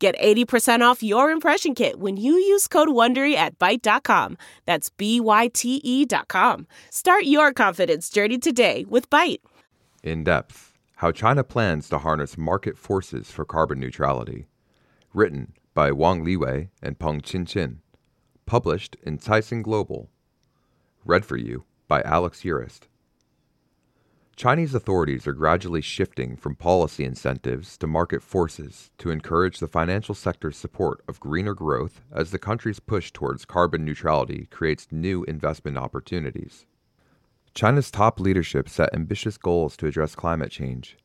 Get 80% off your impression kit when you use code WONDERY at Byte.com. That's B-Y-T-E dot com. Start your confidence journey today with Byte. In depth, how China plans to harness market forces for carbon neutrality. Written by Wang Liwei and Peng Qinqin. Published in Caixin Global. Read for you by Alex Urist. Chinese authorities are gradually shifting from policy incentives to market forces to encourage the financial sector's support of greener growth as the country's push towards carbon neutrality creates new investment opportunities. China's top leadership set ambitious goals to address climate change.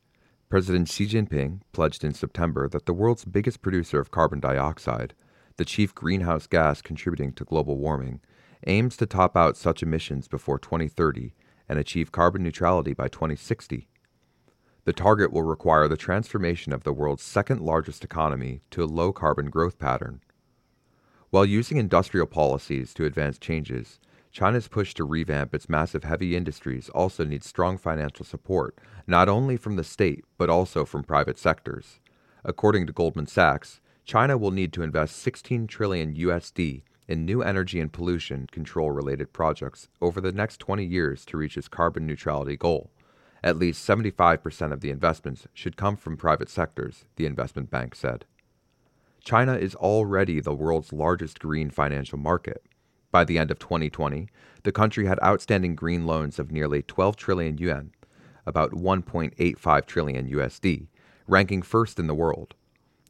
President Xi Jinping pledged in September that the world's biggest producer of carbon dioxide, the chief greenhouse gas contributing to global warming, aims to top out such emissions before 2030 and achieve carbon neutrality by 2060. The target will require the transformation of the world's second largest economy to a low carbon growth pattern. While using industrial policies to advance changes, China's push to revamp its massive heavy industries also needs strong financial support, not only from the state, but also from private sectors. According to Goldman Sachs, China will need to invest 16 trillion USD in new energy and pollution control related projects over the next 20 years to reach its carbon neutrality goal. At least 75% of the investments should come from private sectors, the investment bank said. China is already the world's largest green financial market. By the end of 2020, the country had outstanding green loans of nearly 12 trillion yuan, about 1.85 trillion USD, ranking first in the world.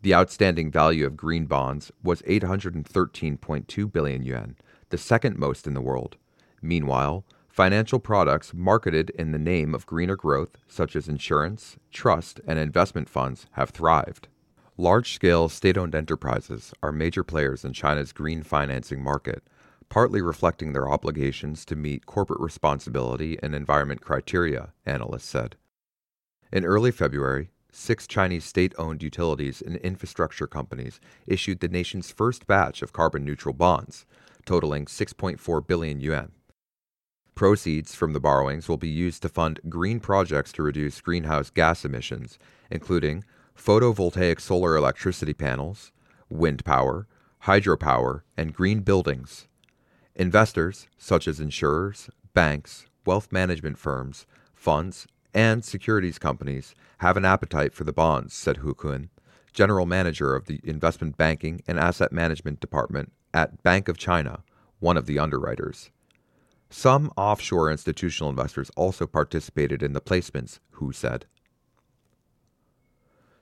The outstanding value of green bonds was 813.2 billion yuan, the second most in the world. Meanwhile, financial products marketed in the name of greener growth, such as insurance, trust, and investment funds, have thrived. Large scale state owned enterprises are major players in China's green financing market, partly reflecting their obligations to meet corporate responsibility and environment criteria, analysts said. In early February, six Chinese state owned utilities and infrastructure companies issued the nation's first batch of carbon neutral bonds, totaling 6.4 billion yuan. Proceeds from the borrowings will be used to fund green projects to reduce greenhouse gas emissions, including photovoltaic solar electricity panels, wind power, hydropower, and green buildings. Investors, such as insurers, banks, wealth management firms, funds, and securities companies have an appetite for the bonds, said Hu Kun, general manager of the investment banking and asset management department at Bank of China, one of the underwriters. Some offshore institutional investors also participated in the placements, Hu said.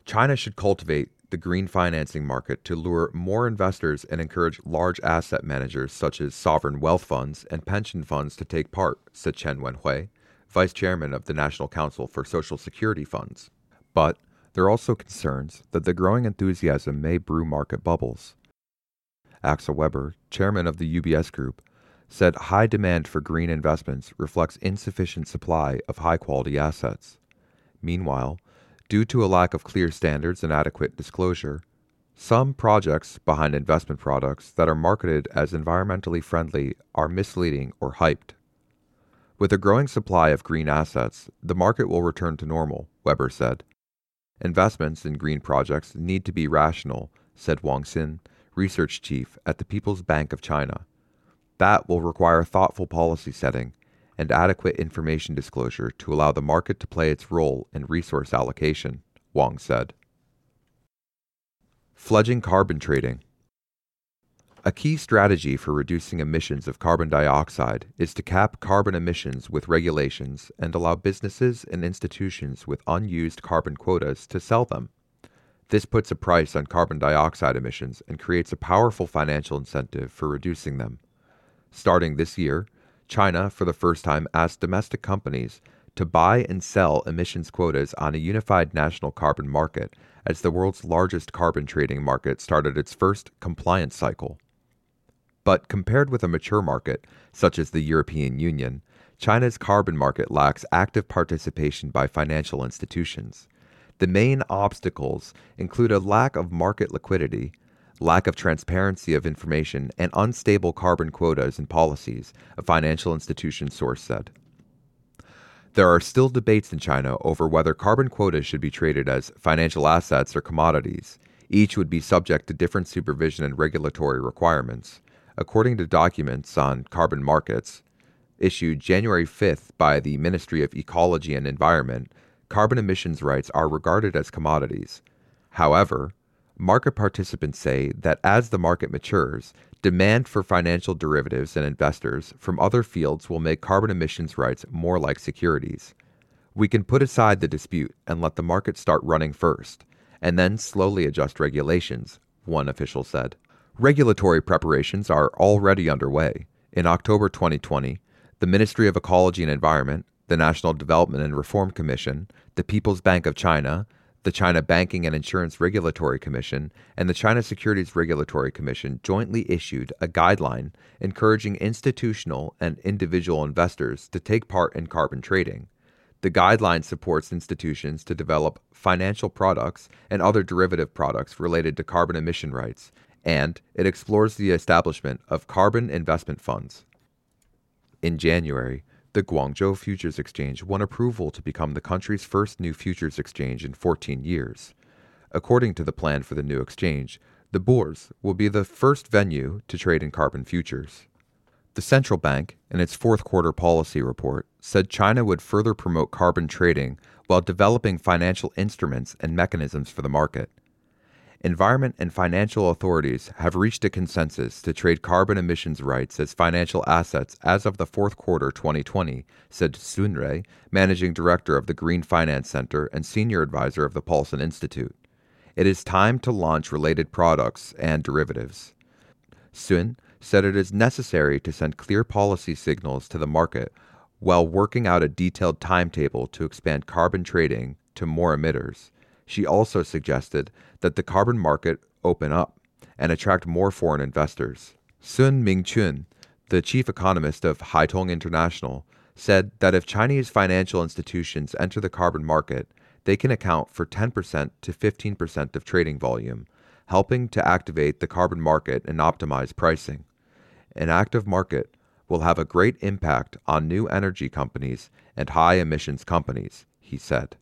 China should cultivate the green financing market to lure more investors and encourage large asset managers such as sovereign wealth funds and pension funds to take part, said Chen Wenhui, vice chairman of the National Council for Social Security Funds. But there are also concerns that the growing enthusiasm may brew market bubbles. Axel Weber, chairman of the UBS Group, said high demand for green investments reflects insufficient supply of high quality assets. Meanwhile, due to a lack of clear standards and adequate disclosure, some projects behind investment products that are marketed as environmentally friendly are misleading or hyped. With a growing supply of green assets, the market will return to normal, Weber said. Investments in green projects need to be rational, said Wang Xin, research chief at the People's Bank of China. That will require thoughtful policy setting and adequate information disclosure to allow the market to play its role in resource allocation, Wang said. Fledging carbon trading. A key strategy for reducing emissions of carbon dioxide is to cap carbon emissions with regulations and allow businesses and institutions with unused carbon quotas to sell them. This puts a price on carbon dioxide emissions and creates a powerful financial incentive for reducing them. Starting this year, China, for the first time, asked domestic companies to buy and sell emissions quotas on a unified national carbon market as the world's largest carbon trading market started its first compliance cycle. But compared with a mature market, such as the European Union, China's carbon market lacks active participation by financial institutions. The main obstacles include a lack of market liquidity, lack of transparency of information, and unstable carbon quotas and policies, a financial institution source said. There are still debates in China over whether carbon quotas should be traded as financial assets or commodities. Each would be subject to different supervision and regulatory requirements. According to documents on carbon markets issued January 5th by the Ministry of Ecology and Environment, carbon emissions rights are regarded as commodities. However, market participants say that as the market matures, demand for financial derivatives and investors from other fields will make carbon emissions rights more like securities. We can put aside the dispute and let the market start running first, and then slowly adjust regulations, one official said. Regulatory preparations are already underway. In October 2020, the Ministry of Ecology and Environment, the National Development and Reform Commission, the People's Bank of China, the China Banking and Insurance Regulatory Commission, and the China Securities Regulatory Commission jointly issued a guideline encouraging institutional and individual investors to take part in carbon trading. The guideline supports institutions to develop financial products and other derivative products related to carbon emission rights, and it explores the establishment of carbon investment funds. In January, the Guangzhou Futures Exchange won approval to become the country's first new futures exchange in 14 years. According to the plan for the new exchange, the Bourse will be the first venue to trade in carbon futures. The central bank, in its fourth quarter policy report, said China would further promote carbon trading while developing financial instruments and mechanisms for the market environment and financial authorities have reached a consensus to trade carbon emissions rights as financial assets as of the fourth quarter 2020, said Sun Rui, managing director of the Green Finance Center and senior advisor of the Paulson Institute. It is time to launch related products and derivatives. Sun said it is necessary to send clear policy signals to the market while working out a detailed timetable to expand carbon trading to more emitters. She also suggested that the carbon market open up and attract more foreign investors. Sun Mingchun, the chief economist of Haitong International, said that if Chinese financial institutions enter the carbon market, they can account for 10% to 15% of trading volume, helping to activate the carbon market and optimize pricing. An active market will have a great impact on new energy companies and high emissions companies, he said.